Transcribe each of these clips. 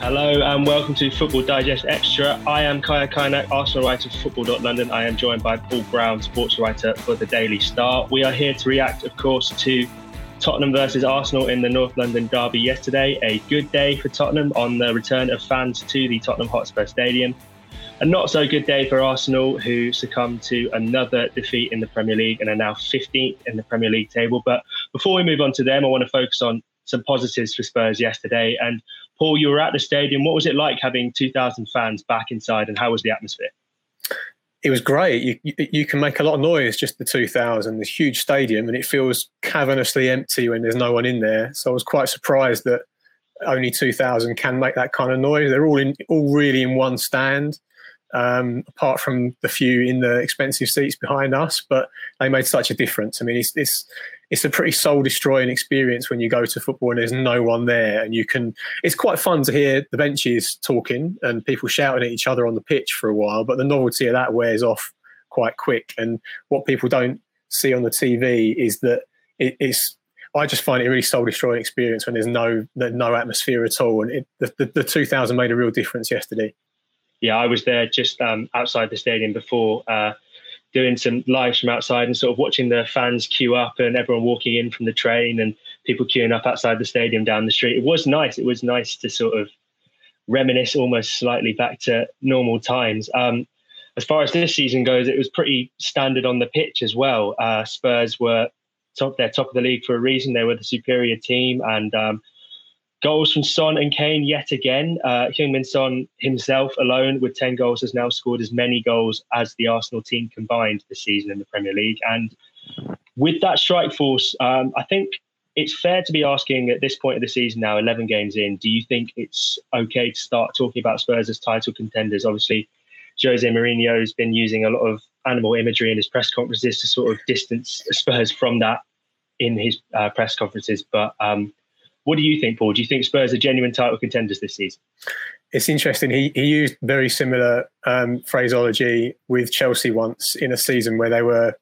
Hello and welcome to Football Digest Extra. I am Kaya Kaynak, Arsenal writer for Football.London. I am joined by Paul Brown, sports writer for the Daily Star. We are here to react, of course, to Tottenham versus Arsenal in the North London derby yesterday. A good day for Tottenham on the return of fans to the Tottenham Hotspur Stadium. A not so good day for Arsenal, who succumbed to another defeat in the Premier League and are now 15th in the Premier League table. But before we move on to them, I want to focus on some positives for Spurs yesterday. And Paul, you were at the stadium. What was it like having 2,000 fans back inside, and how was the atmosphere? It was great. You, you, can make a lot of noise just the 2,000, this huge stadium, and it feels cavernously empty when there's no one in there. So I was quite surprised that only 2,000 can make that kind of noise. They're all in, all really in one stand um, apart from the few in the expensive seats behind us. But they made such a difference. I mean, it's it's it's a pretty soul destroying experience when you go to football and there's no one there, and you can. It's quite fun to hear the benches talking and people shouting at each other on the pitch for a while, but the novelty of that wears off quite quick. And what people don't see on the TV is that it, it's I just find it a really soul destroying experience when there's no no atmosphere at all. And it, the, the, the 2000 made a real difference yesterday yeah, I was there just um, outside the stadium before, uh, doing some lives from outside and sort of watching the fans queue up and everyone walking in from the train and people queuing up outside the stadium down the street. It was nice. It was nice to sort of reminisce almost slightly back to normal times. Um, as far as this season goes, it was pretty standard on the pitch as well. Uh, Spurs were top, they're top of the league for a reason. They were the superior team and um, Goals from Son and Kane yet again. Uh, Heung-min Son himself alone with 10 goals has now scored as many goals as the Arsenal team combined this season in the Premier League. And with that strike force, um, I think it's fair to be asking at this point of the season now, 11 games in, do you think it's okay to start talking about Spurs as title contenders? Obviously, Jose Mourinho has been using a lot of animal imagery in his press conferences to sort of distance Spurs from that in his uh, press conferences. But um, what do you think, Paul? Do you think Spurs are genuine title contenders this season? It's interesting. He, he used very similar um, phraseology with Chelsea once in a season where they were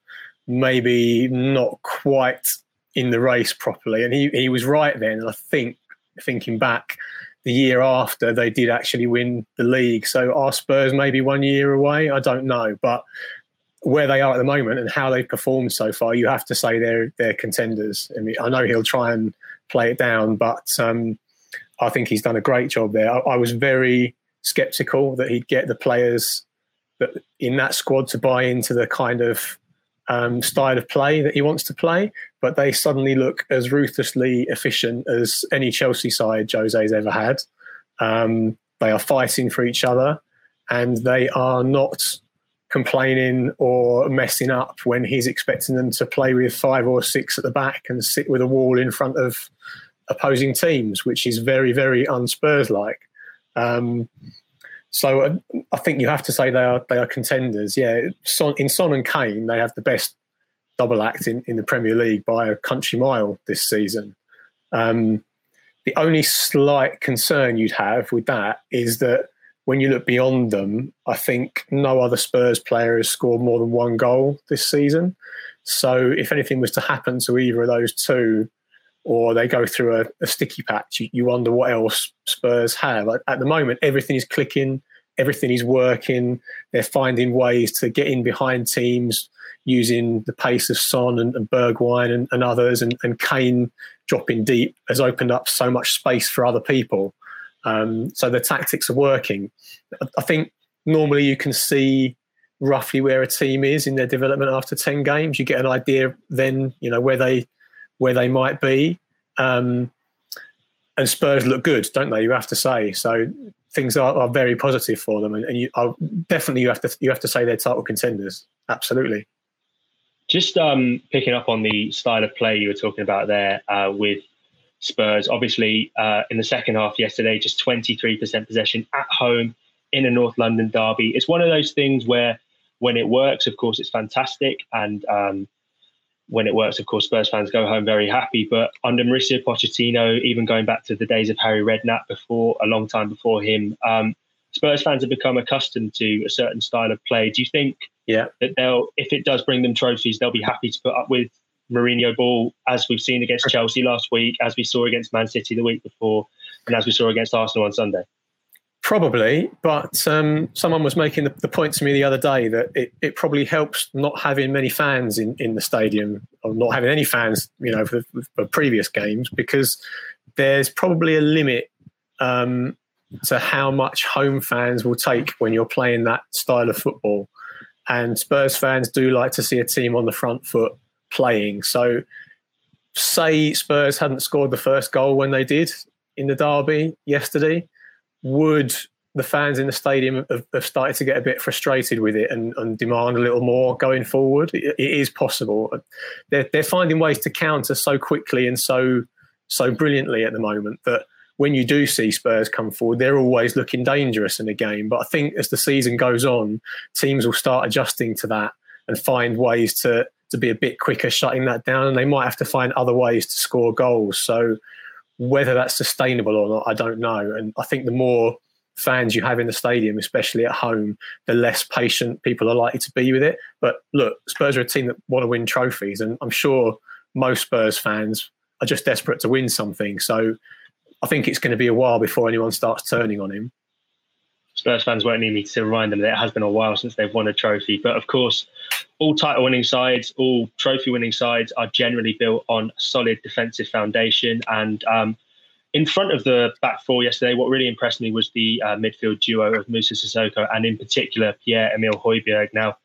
maybe not quite in the race properly. And he, he was right then. And I think, thinking back, the year after they did actually win the league. So are Spurs maybe one year away? I don't know. But where they are at the moment and how they've performed so far, you have to say they're they're contenders. I mean, I know he'll try and play it down. But um, I think he's done a great job there. I, I, was very skeptical that he'd get the players that in that squad to buy into the kind of um, style of play that he wants to play. But they suddenly look as ruthlessly efficient as any Chelsea side Jose's ever had. Um, they are fighting for each other, and they are not complaining or messing up when he's expecting them to play with five or six at the back and sit with a wall in front of opposing teams, which is very, very unspurs like. Um, so uh, I think you have to say they are they are contenders. Yeah, Son, in Son and Kane, they have the best double act in, in the Premier League by a country mile this season. Um, the only slight concern you'd have with that is that when you look beyond them, I think no other Spurs player has scored more than one goal this season. So if anything was to happen to either of those two, or they go through a, a sticky patch, you, you, wonder what else Spurs have. At the moment, everything is clicking, everything is working. They're finding ways to get in behind teams using the pace of Son and, and Bergwijn and, and others, and, and Kane dropping deep has opened up so much space for other people. Um, so the tactics are working. I think normally you can see roughly where a team is in their development after 10 games. You get an idea then, you know, where they where they might be. Um, and Spurs look good, don't they? You have to say. So things are, are very positive for them, and, and you are, definitely you have to you have to say they're title contenders. Absolutely. Just um, picking up on the style of play you were talking about there uh, with Spurs. Obviously, uh, in the second half yesterday, just 23% possession at home in a North London derby. It's one of those things where, when it works, of course, it's fantastic. And um, when it works, of course, Spurs fans go home very happy. But under Mauricio Pochettino, even going back to the days of Harry Redknapp before, a long time before him, um, Spurs fans have become accustomed to a certain style of play. Do you think yeah. that they'll, if it does bring them trophies, they'll be happy to put up with Mourinho ball, as we've seen against Chelsea last week, as we saw against Man City the week before, and as we saw against Arsenal on Sunday. Probably, but um, someone was making the, the, point to me the other day that it, it probably helps not having many fans in, in the stadium or not having any fans, you know, for, for previous games because there's probably a limit um, to how much home fans will take when you're playing that style of football. And Spurs fans do like to see a team on the front foot playing. So, say Spurs hadn't scored the first goal when they did in the derby yesterday would the fans in the stadium have, started to get a bit frustrated with it and, and demand a little more going forward. it, it is possible. They're, they're finding ways to counter so quickly and so so brilliantly at the moment that when you do see Spurs come forward, they're always looking dangerous in a game. But I think as the season goes on, teams will start adjusting to that and find ways to to be a bit quicker shutting that down, and they might have to find other ways to score goals. So whether that's sustainable or not, I don't know. And I think the more fans you have in the stadium, especially at home, the less patient people are likely to be with it. But look, Spurs are a team that want to win trophies, and I'm sure most Spurs fans are just desperate to win something. So I think it's going to be a while before anyone starts turning on him. Spurs fans won't need me to remind them that it has been a while since they've won a trophy. But of course, all title winning sides, all trophy winning sides are generally built on a solid defensive foundation. And um, in front of the back four yesterday, what really impressed me was the uh, midfield duo of Moussa Sissoko and in particular Pierre Emile Højbjerg. Now,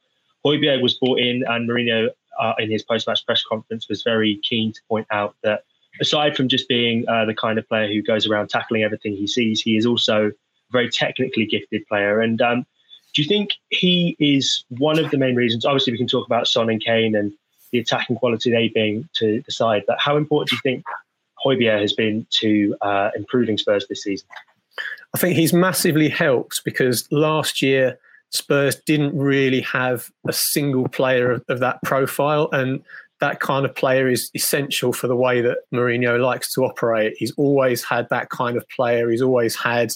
Højbjerg was brought in, and Mourinho, uh, in his post match press conference, was very keen to point out that aside from just being uh, the kind of player who goes around tackling everything he sees, he is also very technically gifted player. And um, do you think he is one of the main reasons? Obviously, we can talk about Son and Kane and the attacking quality they bring to the side, but how important do you think Højbjerg has been to uh, improving Spurs this season? I think he's massively helped because last year Spurs didn't really have a single player of, of that profile, and that kind of player is essential for the way that Mourinho likes to operate. He's always had that kind of player. He's always had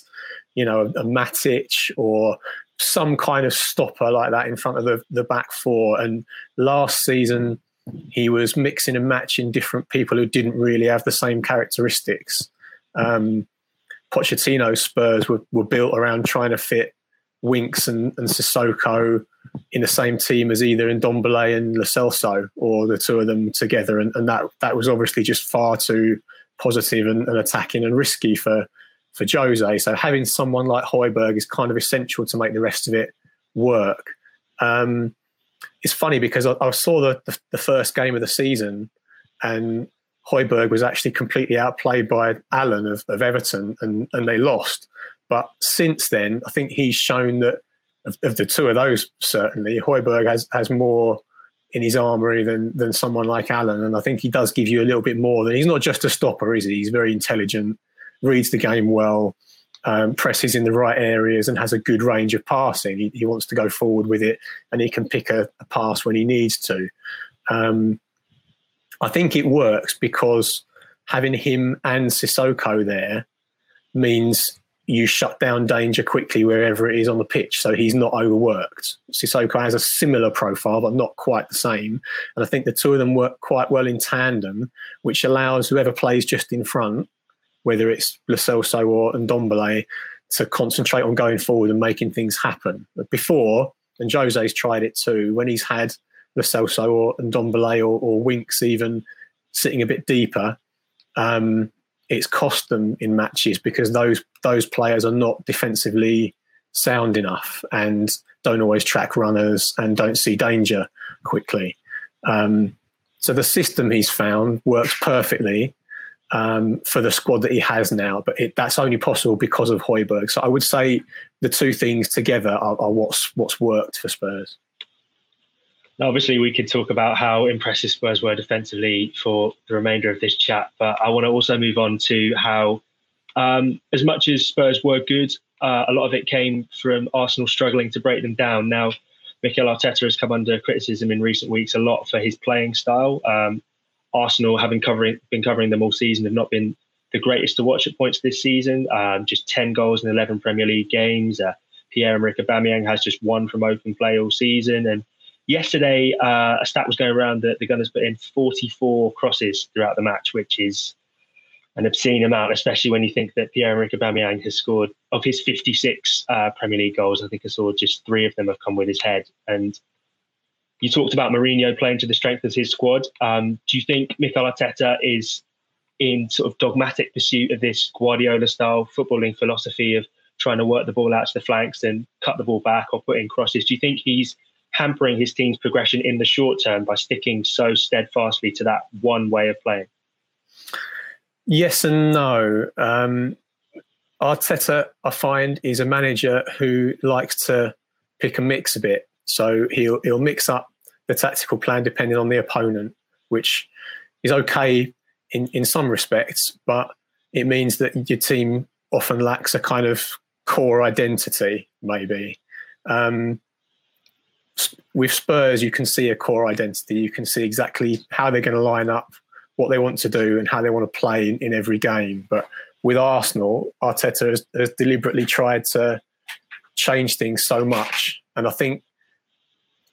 you know, a, Matic or some kind of stopper like that in front of the, the back four. And last season, he was mixing and matching different people who didn't really have the same characteristics. Um, Pochettino's Spurs were, were built around trying to fit Winks and, and Sissoko in the same team as either Ndombele and Lo Celso or the two of them together. And, and that, that was obviously just far too positive and, and attacking and risky for, for Jose. So having someone like Højbjerg is kind of essential to make the rest of it work. Um, it's funny because I, I saw the, the, the, first game of the season and Højbjerg was actually completely outplayed by Allen of, of Everton and, and they lost. But since then, I think he's shown that of, of the two of those, certainly, Højbjerg has, has more in his armory than than someone like Allen. And I think he does give you a little bit more than he's not just a stopper, is he? He's very intelligent reads the game well, um, presses in the right areas, and has a good range of passing. He, he wants to go forward with it, and he can pick a, a pass when he needs to. Um, I think it works because having him and Sissoko there means you shut down danger quickly wherever it is on the pitch. So he's not overworked. Sissoko has a similar profile, but not quite the same. And I think the two of them work quite well in tandem, which allows whoever plays just in front whether it's Lo Celso or Ndombele, to concentrate on going forward and making things happen. But before, and Jose's tried it too, when he's had Lo Celso or Ndombele or, or Winks even sitting a bit deeper, um, it's cost them in matches because those those players are not defensively sound enough and don't always track runners and don't see danger quickly. Um, so the system he's found works perfectly um, for the squad that he has now, but it, that's only possible because of Højbjerg. So I would say the two things together are, are what's what's worked for Spurs. Now, obviously, we could talk about how impressive Spurs were defensively for the remainder of this chat, but I want to also move on to how, um, as much as Spurs were good, uh, a lot of it came from Arsenal struggling to break them down. Now, Mikel Arteta has come under criticism in recent weeks a lot for his playing style. Um, Arsenal, having covering been covering them all season, have not been the greatest to watch at points this season. Um, just 10 goals in 11 Premier League games. Uh, Pierre-Emerick Aubameyang has just one from open play all season. And yesterday, uh, a stat was going around that the Gunners put in 44 crosses throughout the match, which is an obscene amount, especially when you think that Pierre-Emerick Aubameyang has scored of his 56 uh, Premier League goals. I think I saw just three of them have come with his head. And you talked about Mourinho playing to the strength of his squad. Um, do you think Mikel Arteta is in sort of dogmatic pursuit of this Guardiola-style footballing philosophy of trying to work the ball out to the flanks and cut the ball back or put in crosses? Do you think he's hampering his team's progression in the short term by sticking so steadfastly to that one way of playing? Yes and no. Um, Arteta, I find, is a manager who likes to pick a mix a bit. So he'll he'll mix up the tactical plan depending on the opponent, which is okay in, in some respects, but it means that your team often lacks a kind of core identity, maybe. Um, with Spurs, you can see a core identity. You can see exactly how they're going to line up, what they want to do, and how they want to play in, in every game. But with Arsenal, Arteta has, has, deliberately tried to change things so much, and I think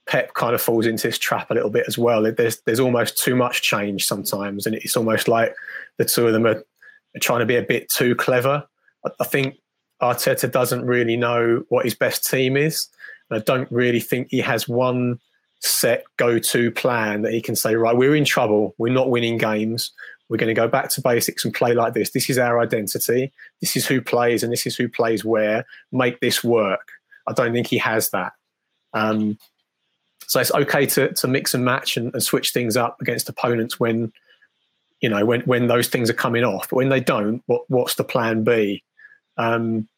Pep kind of falls into this trap a little bit as well. There's there's almost too much change sometimes, and it's almost like the two of them are, are trying to be a bit too clever. I, I think Arteta doesn't really know what his best team is I don't really think he has one set go-to plan that he can say, right, we're in trouble. We're not winning games. We're going to go back to basics and play like this. This is our identity. This is who plays and this is who plays where. Make this work. I don't think he has that. Um, so it's okay to, to mix and match and, and, switch things up against opponents when, you know, when, when those things are coming off. But when they don't, what, what's the plan B? Um,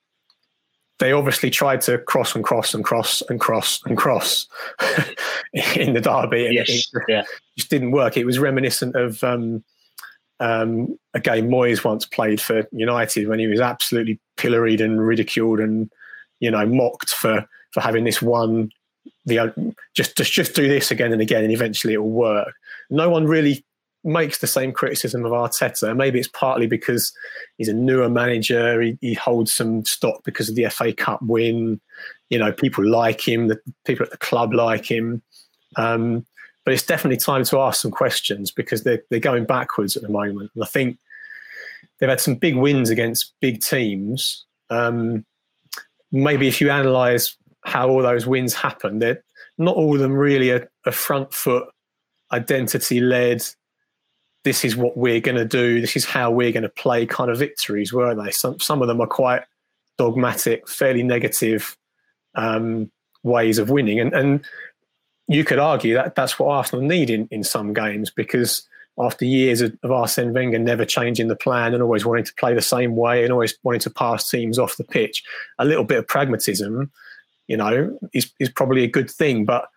they obviously tried to cross and cross and cross and cross and cross in the derby, and yes. it, yeah. just didn't work. It was reminiscent of um, um, a game Moyes once played for United when he was absolutely pilloried and ridiculed and you know mocked for for having this one the just just just do this again and again and eventually it will work. No one really makes the same criticism of Arteta. Maybe it's partly because he's a newer manager. He, he, holds some stock because of the FA Cup win. You know, people like him. The people at the club like him. Um, but it's definitely time to ask some questions because they're they're going backwards at the moment. And I think they've had some big wins against big teams. Um, maybe if you analyse how all those wins happen. they're not all of them really a, a front foot identity led this is what we're going to do, this is how we're going to play kind of victories, were they? Some, some of them are quite dogmatic, fairly negative um, ways of winning. And, and you could argue that that's what Arsenal need in, in some games because after years of, of Arsene Wenger never changing the plan and always wanting to play the same way and always wanting to pass teams off the pitch, a little bit of pragmatism, you know, is, is probably a good thing. But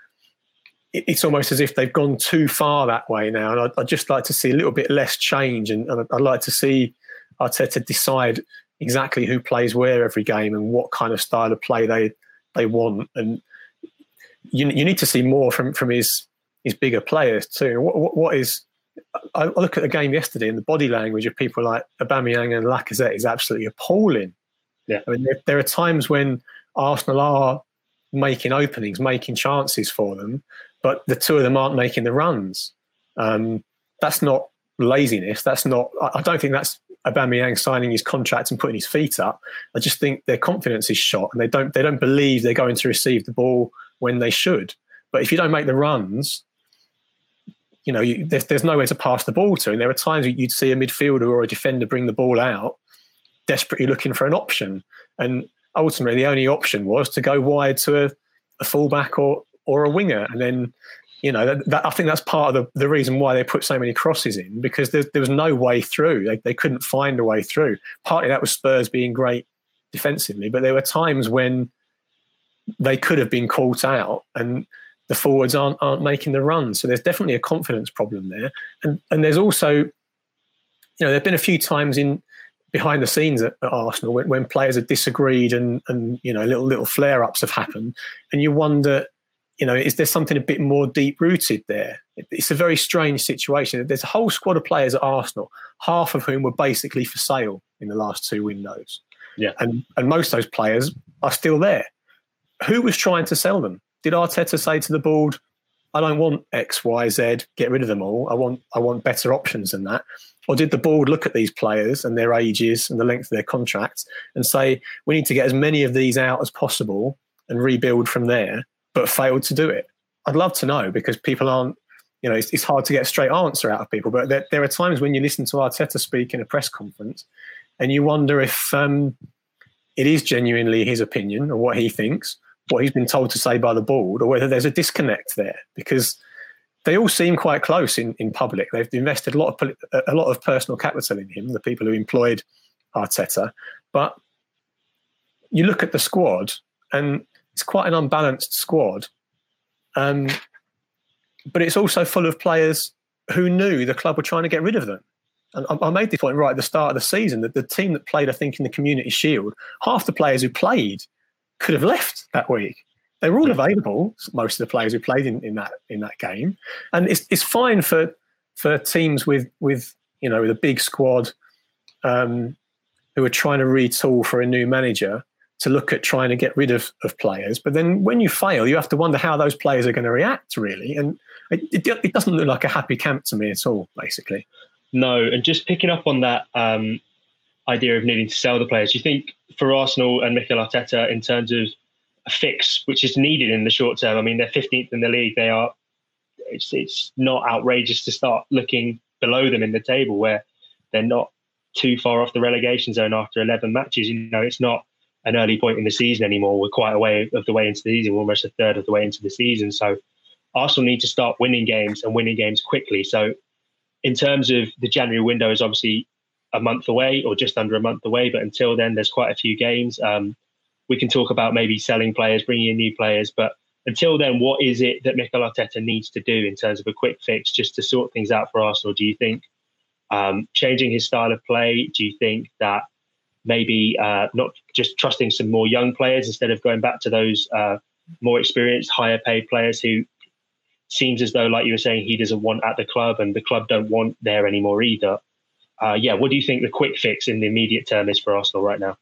it's almost as if they've gone too far that way now. And I'd, I'd just like to see a little bit less change. And, and, I'd like to see Arteta decide exactly who plays where every game and what kind of style of play they they want. And you, you need to see more from, from his his bigger players too. What, what, what is I look at the game yesterday and the body language of people like Aubameyang and Lacazette is absolutely appalling. Yeah, I mean there, there are times when Arsenal are making openings, making chances for them, but the two of them aren't making the runs. Um, that's not laziness. That's not. I don't think that's Aubameyang signing his contract and putting his feet up. I just think their confidence is shot, and they don't they don't believe they're going to receive the ball when they should. But if you don't make the runs, you know you, there's there's nowhere to pass the ball to, and there are times you'd see a midfielder or a defender bring the ball out, desperately looking for an option, and ultimately the only option was to go wide to a, a fullback or or a winger. And then, you know, that, that, I think that's part of the, the reason why they put so many crosses in because there, there was no way through. They, they couldn't find a way through. Partly that was Spurs being great defensively, but there were times when they could have been caught out and the forwards aren't aren't making the run. So there's definitely a confidence problem there. And and there's also, you know, there've been a few times in behind the scenes at, at Arsenal when, when, players have disagreed and and you know little little flare ups have happened, and you wonder you know, is there something a bit more deep rooted there? It's a very strange situation. There's a whole squad of players at Arsenal, half of whom were basically for sale in the last two windows. Yeah. And and most of those players are still there. Who was trying to sell them? Did Arteta say to the board, I don't want X, Y, Z. Get rid of them all. I want I want better options than that. Or did the board look at these players and their ages and the length of their contracts and say we need to get as many of these out as possible and rebuild from there, but failed to do it? I'd love to know because people aren't. You know, it's, it's hard to get a straight answer out of people. But there, there, are times when you listen to Arteta speak in a press conference, and you wonder if um, it is genuinely his opinion or what he thinks, what he's been told to say by the board, or whether there's a disconnect there because they all seem quite close in, in public. They've invested a lot of a lot of personal capital in him, the people who employed Arteta. But you look at the squad, and it's quite an unbalanced squad. Um, but it's also full of players who knew the club were trying to get rid of them. And I, I made the point right at the start of the season that the team that played, I think, in the Community Shield, half the players who played could have left that week. They were all available. Most of the players who played in, in that in that game, and it's it's fine for for teams with with you know with a big squad um, who are trying to retool for a new manager to look at trying to get rid of, of players. But then when you fail, you have to wonder how those players are going to react, really. And it, it, it, doesn't look like a happy camp to me at all, basically. No, and just picking up on that um, idea of needing to sell the players, do you think for Arsenal and Mikel Arteta, in terms of a fix which is needed in the short term, I mean, they're 15th in the league. They are, it's, it's not outrageous to start looking below them in the table where they're not too far off the relegation zone after 11 matches. You know, it's not an early point in the season anymore. We're quite a way of the way into the season. We're almost a third of the way into the season. So Arsenal need to start winning games and winning games quickly. So in terms of the January window is obviously a month away or just under a month away. But until then, there's quite a few games. Um, we can talk about maybe selling players, bringing in new players. But until then, what is it that Mikel Arteta needs to do in terms of a quick fix just to sort things out for Arsenal? Do you think um, changing his style of play? Do you think that maybe uh, not just trusting some more young players instead of going back to those uh, more experienced, higher paid players who seems as though, like you were saying, he doesn't want at the club and the club don't want there anymore either. Uh, yeah, what do you think the quick fix in the immediate term is for Arsenal right now?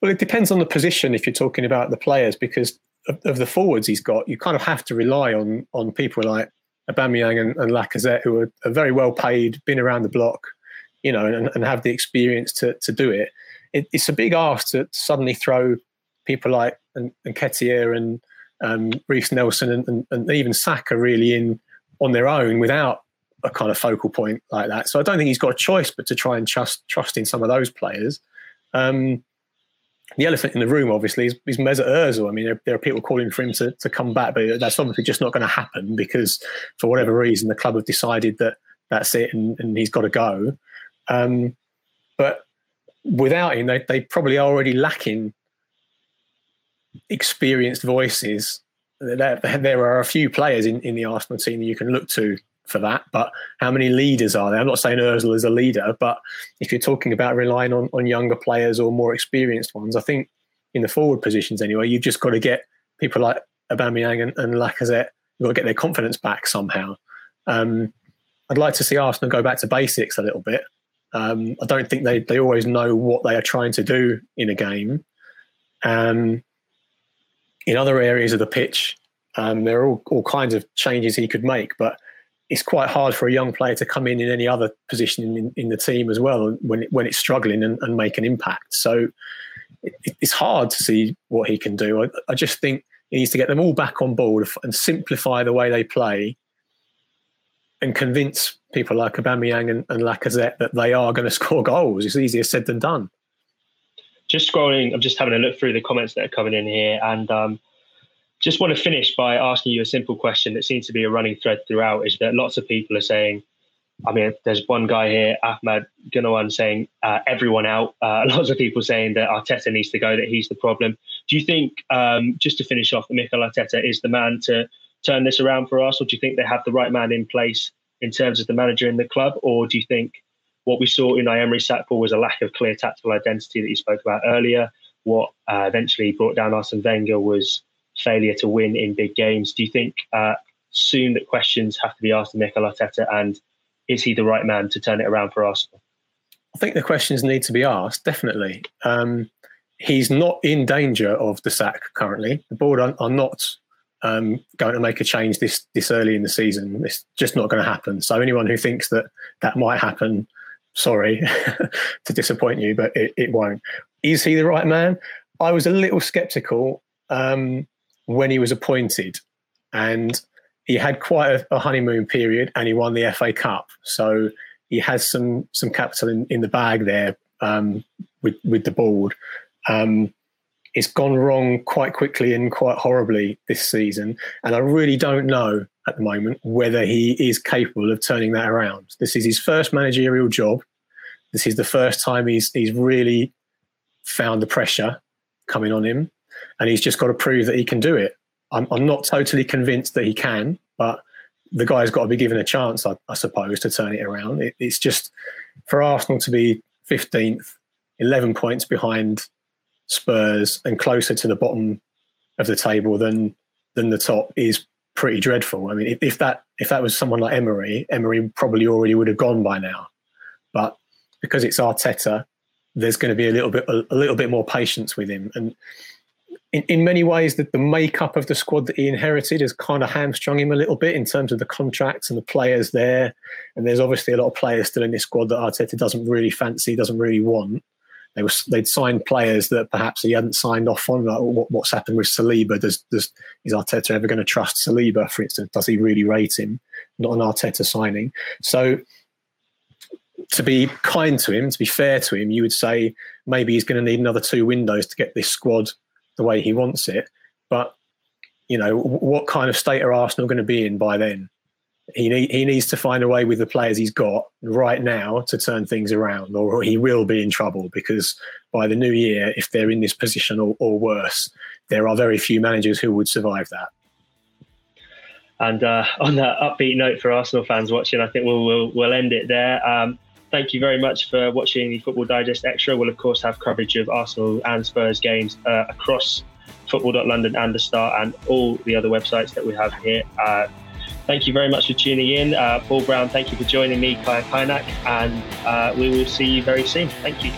Well, it depends on the position if you're talking about the players, because of, of the forwards he's got, you kind of have to rely on on people like Aubameyang and, and Lacazette, who are, are, very well paid, been around the block, you know, and, and have the experience to to do it. it. It's a big ask to suddenly throw people like and, and and um, Reiss Nelson and, and, and even Saka really in on their own without a kind of focal point like that. So I don't think he's got a choice but to try and trust trust in some of those players. Um, the elephant in the room, obviously, is, is Mesut Ozil. I mean, there, there, are people calling for him to, to come back, but that's obviously just not going to happen because, for whatever reason, the club have decided that that's it and, and he's got to go. Um, but without him, they, they probably are already lacking experienced voices. There, there are a few players in, in the Arsenal team that you can look to for that. But how many leaders are there? I'm not saying Özil is a leader, but if you're talking about relying on, on younger players or more experienced ones, I think in the forward positions anyway, you've just got to get people like Aubameyang and, and Lacazette. You've got to get their confidence back somehow. Um, I'd like to see Arsenal go back to basics a little bit. Um, I don't think they, they always know what they are trying to do in a game. Um, in other areas of the pitch, um, there are all, all kinds of changes he could make, but it's quite hard for a young player to come in in any other position in, in the team as well when when it's struggling and, and make an impact. So it, it's hard to see what he can do. I, I, just think he needs to get them all back on board and simplify the way they play, and convince people like Aubameyang and, and Lacazette that they are going to score goals. It's easier said than done. Just scrolling, I'm just having a look through the comments that are coming in here, and um, just want to finish by asking you a simple question that seems to be a running thread throughout is that lots of people are saying, I mean, there's one guy here, Ahmad Gunawan, saying uh, everyone out. Uh, lots of people saying that Arteta needs to go, that he's the problem. Do you think, um, just to finish off, that Mikel Arteta is the man to turn this around for us, or do you think they have the right man in place in terms of the manager in the club, or do you think what we saw in Emery Sakpo was a lack of clear tactical identity that you spoke about earlier? What uh, eventually brought down Arsene Wenger was failure to win in big games. Do you think uh, soon that questions have to be asked of Mikel Arteta, and is he the right man to turn it around for Arsenal? I think the questions need to be asked, definitely. Um, he's not in danger of the sack currently. The board are, are, not um, going to make a change this this early in the season. It's just not going to happen. So anyone who thinks that that might happen, sorry to disappoint you, but it, it, won't. Is he the right man? I was a little sceptical um, when he was appointed, and he had quite a, honeymoon period, and he won the FA Cup. So he has some some capital in, in the bag there um, with with the board. Um, it's gone wrong quite quickly and quite horribly this season. And I really don't know at the moment whether he is capable of turning that around. This is his first managerial job. This is the first time he's he's really found the pressure coming on him, and he's just got to prove that he can do it. I'm, I'm not totally convinced that he can, but the guy's got to be given a chance, I, I suppose, to turn it around. It, it's just for Arsenal to be 15th, 11 points behind Spurs and closer to the bottom of the table than than the top is pretty dreadful. I mean, if, if that if that was someone like Emery, Emery probably already would have gone by now. But because it's Arteta, there's going to be a little bit a, a little bit more patience with him. And in, in many ways, that the makeup of the squad that he inherited has kind of hamstrung him a little bit in terms of the contracts and the players there. And there's obviously a lot of players still in this squad that Arteta doesn't really fancy, doesn't really want. They were they'd signed players that perhaps he hadn't signed off on. Like what, what's happened with Saliba? Does does is Arteta ever going to trust Saliba? For instance, does he really rate him? Not an Arteta signing. So to be kind to him, to be fair to him, you would say maybe he's going to need another two windows to get this squad the way he wants it. But you know, what kind of state are Arsenal going to be in by then? he need, he needs to find a way with the players he's got right now to turn things around, or he will be in trouble because by the new year, if they're in this position or, or worse, there are very few managers who would survive that. And uh, on that upbeat note for Arsenal fans watching, I think we'll we'll, we'll end it there. Um, thank you very much for watching the Football Digest Extra. We'll of course have coverage of Arsenal and Spurs games uh, across Football.London and the Star and all the other websites that we have here. Uh, thank you very much for tuning in. Uh, Paul Brown, thank you for joining me, Kaya Kaynak, and uh, we will see you very soon. Thank you.